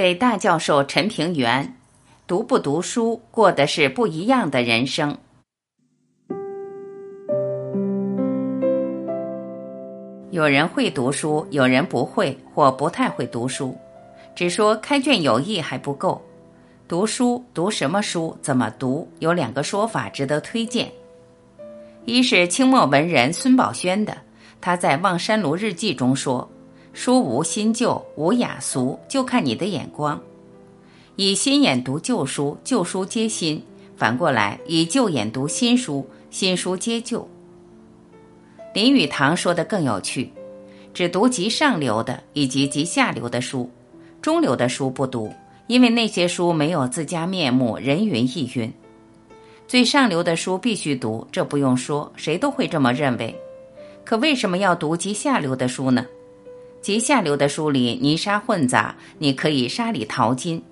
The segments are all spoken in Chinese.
北大教授陈平原，读不读书，过的是不一样的人生。有人会读书，有人不会或不太会读书。只说开卷有益还不够，读书读什么书，怎么读，有两个说法值得推荐。一是清末文人孙宝轩的，他在《望山庐日记》中说。书无新旧，无雅俗，就看你的眼光。以新眼读旧书，旧书皆新；反过来，以旧眼读新书，新书皆旧。林语堂说的更有趣：只读极上流的以及极下流的书，中流的书不读，因为那些书没有自家面目，人云亦云。最上流的书必须读，这不用说，谁都会这么认为。可为什么要读极下流的书呢？极下流的书里泥沙混杂，你可以沙里淘金，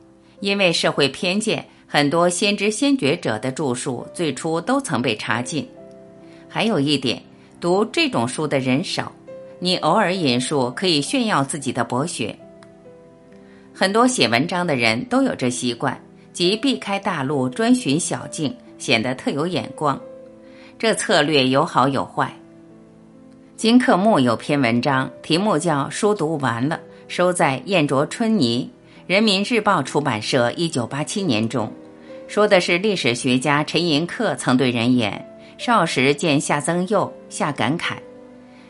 因为社会偏见，很多先知先觉者的著述最初都曾被查禁。还有一点，读这种书的人少，你偶尔引述可以炫耀自己的博学。很多写文章的人都有这习惯，即避开大路，专寻小径，显得特有眼光。这策略有好有坏。金克木有篇文章，题目叫《书读完了》，收在《燕啄春泥》，人民日报出版社一九八七年中，说的是历史学家陈寅恪曾对人言：少时见夏曾佑，夏感慨，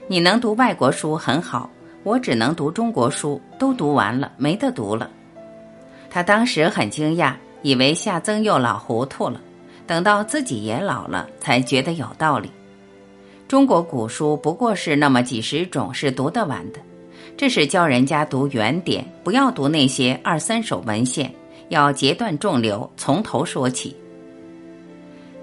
你能读外国书很好，我只能读中国书，都读完了，没得读了。他当时很惊讶，以为夏曾佑老糊涂了，等到自己也老了，才觉得有道理。中国古书不过是那么几十种，是读得完的。这是教人家读原点，不要读那些二三手文献，要截断众流，从头说起。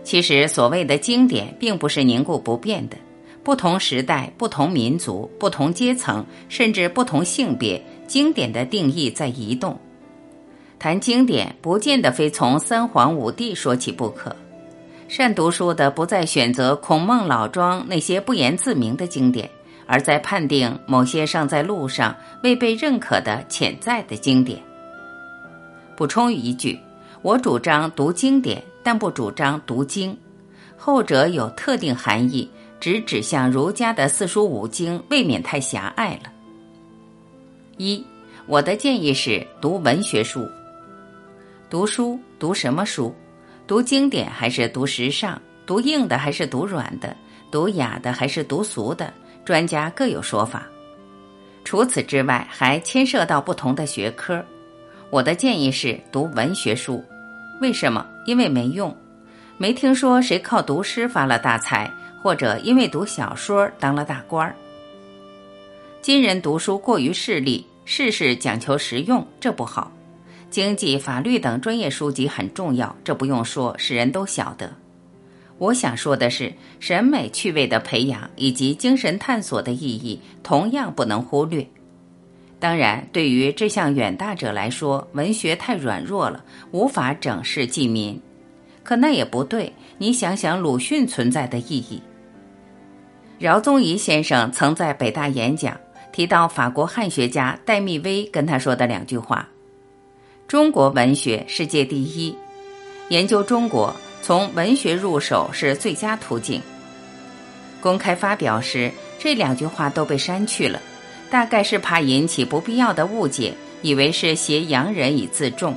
其实所谓的经典，并不是凝固不变的。不同时代、不同民族、不同阶层，甚至不同性别，经典的定义在移动。谈经典，不见得非从三皇五帝说起不可。善读书的不再选择孔孟老庄那些不言自明的经典，而在判定某些尚在路上未被认可的潜在的经典。补充一句，我主张读经典，但不主张读经，后者有特定含义，只指向儒家的四书五经，未免太狭隘了。一，我的建议是读文学书。读书读什么书？读经典还是读时尚？读硬的还是读软的？读雅的还是读俗的？专家各有说法。除此之外，还牵涉到不同的学科。我的建议是读文学书。为什么？因为没用。没听说谁靠读诗发了大财，或者因为读小说当了大官儿。今人读书过于势利，事事讲求实用，这不好。经济、法律等专业书籍很重要，这不用说，是人都晓得。我想说的是，审美趣味的培养以及精神探索的意义，同样不能忽略。当然，对于志向远大者来说，文学太软弱了，无法整世济民。可那也不对，你想想鲁迅存在的意义。饶宗颐先生曾在北大演讲，提到法国汉学家戴密威跟他说的两句话。中国文学世界第一，研究中国从文学入手是最佳途径。公开发表时，这两句话都被删去了，大概是怕引起不必要的误解，以为是挟洋人以自重。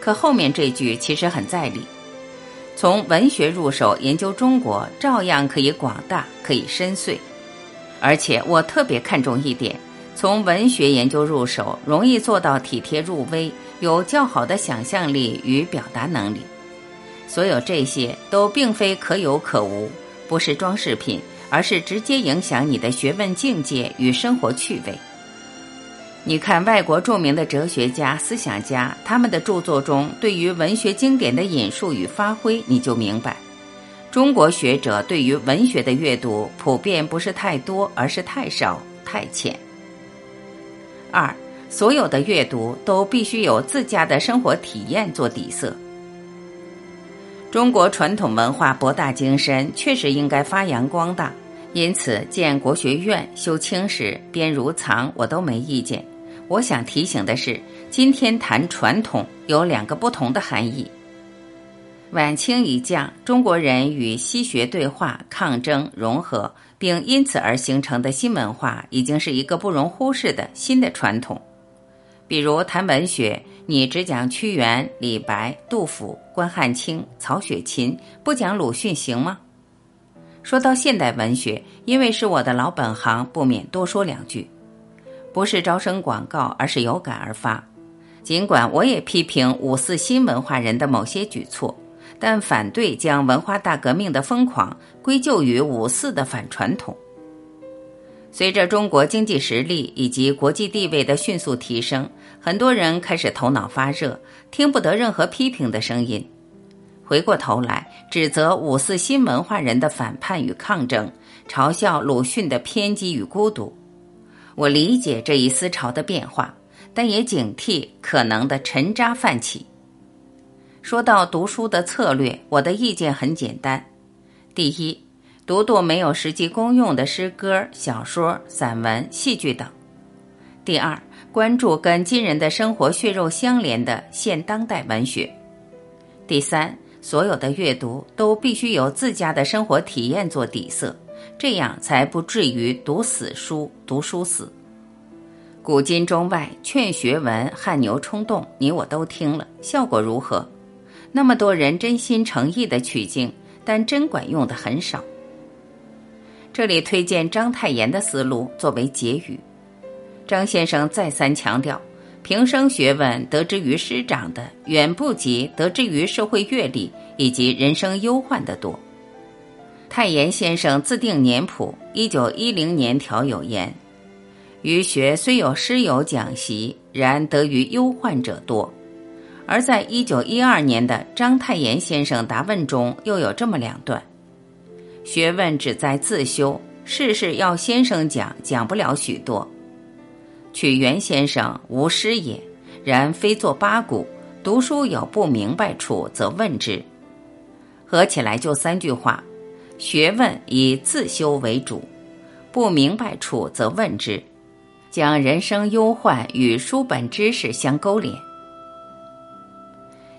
可后面这句其实很在理：从文学入手研究中国，照样可以广大，可以深邃。而且我特别看重一点。从文学研究入手，容易做到体贴入微，有较好的想象力与表达能力。所有这些都并非可有可无，不是装饰品，而是直接影响你的学问境界与生活趣味。你看，外国著名的哲学家、思想家，他们的著作中对于文学经典的引述与发挥，你就明白。中国学者对于文学的阅读，普遍不是太多，而是太少、太浅。二，所有的阅读都必须有自家的生活体验做底色。中国传统文化博大精深，确实应该发扬光大。因此，建国学院、修清史、编儒藏，我都没意见。我想提醒的是，今天谈传统有两个不同的含义。晚清一降，中国人与西学对话、抗争、融合，并因此而形成的新文化，已经是一个不容忽视的新的传统。比如谈文学，你只讲屈原、李白、杜甫、关汉卿、曹雪芹，不讲鲁迅行吗？说到现代文学，因为是我的老本行，不免多说两句。不是招生广告，而是有感而发。尽管我也批评五四新文化人的某些举措。但反对将文化大革命的疯狂归咎于五四的反传统。随着中国经济实力以及国际地位的迅速提升，很多人开始头脑发热，听不得任何批评的声音。回过头来指责五四新文化人的反叛与抗争，嘲笑鲁迅的偏激与孤独。我理解这一思潮的变化，但也警惕可能的沉渣泛起。说到读书的策略，我的意见很简单：第一，读读没有实际功用的诗歌、小说、散文、戏剧等；第二，关注跟今人的生活血肉相连的现当代文学；第三，所有的阅读都必须有自家的生活体验做底色，这样才不至于读死书、读书死。古今中外，劝学文、汗牛充栋，你我都听了，效果如何？那么多人真心诚意的取经，但真管用的很少。这里推荐章太炎的思路作为结语。张先生再三强调，平生学问得之于师长的，远不及得之于社会阅历以及人生忧患的多。太炎先生自定年谱，一九一零年条有言：“余学虽有师友讲习，然得于忧患者多。”而在一九一二年的章太炎先生答问中，又有这么两段：学问只在自修，事事要先生讲，讲不了许多。取袁先生无师也，然非作八股，读书有不明白处，则问之。合起来就三句话：学问以自修为主，不明白处则问之，将人生忧患与书本知识相勾连。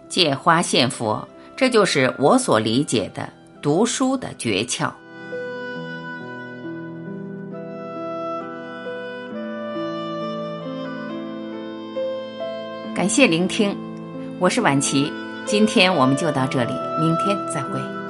借花献佛，这就是我所理解的读书的诀窍。感谢聆听，我是晚琪，今天我们就到这里，明天再会。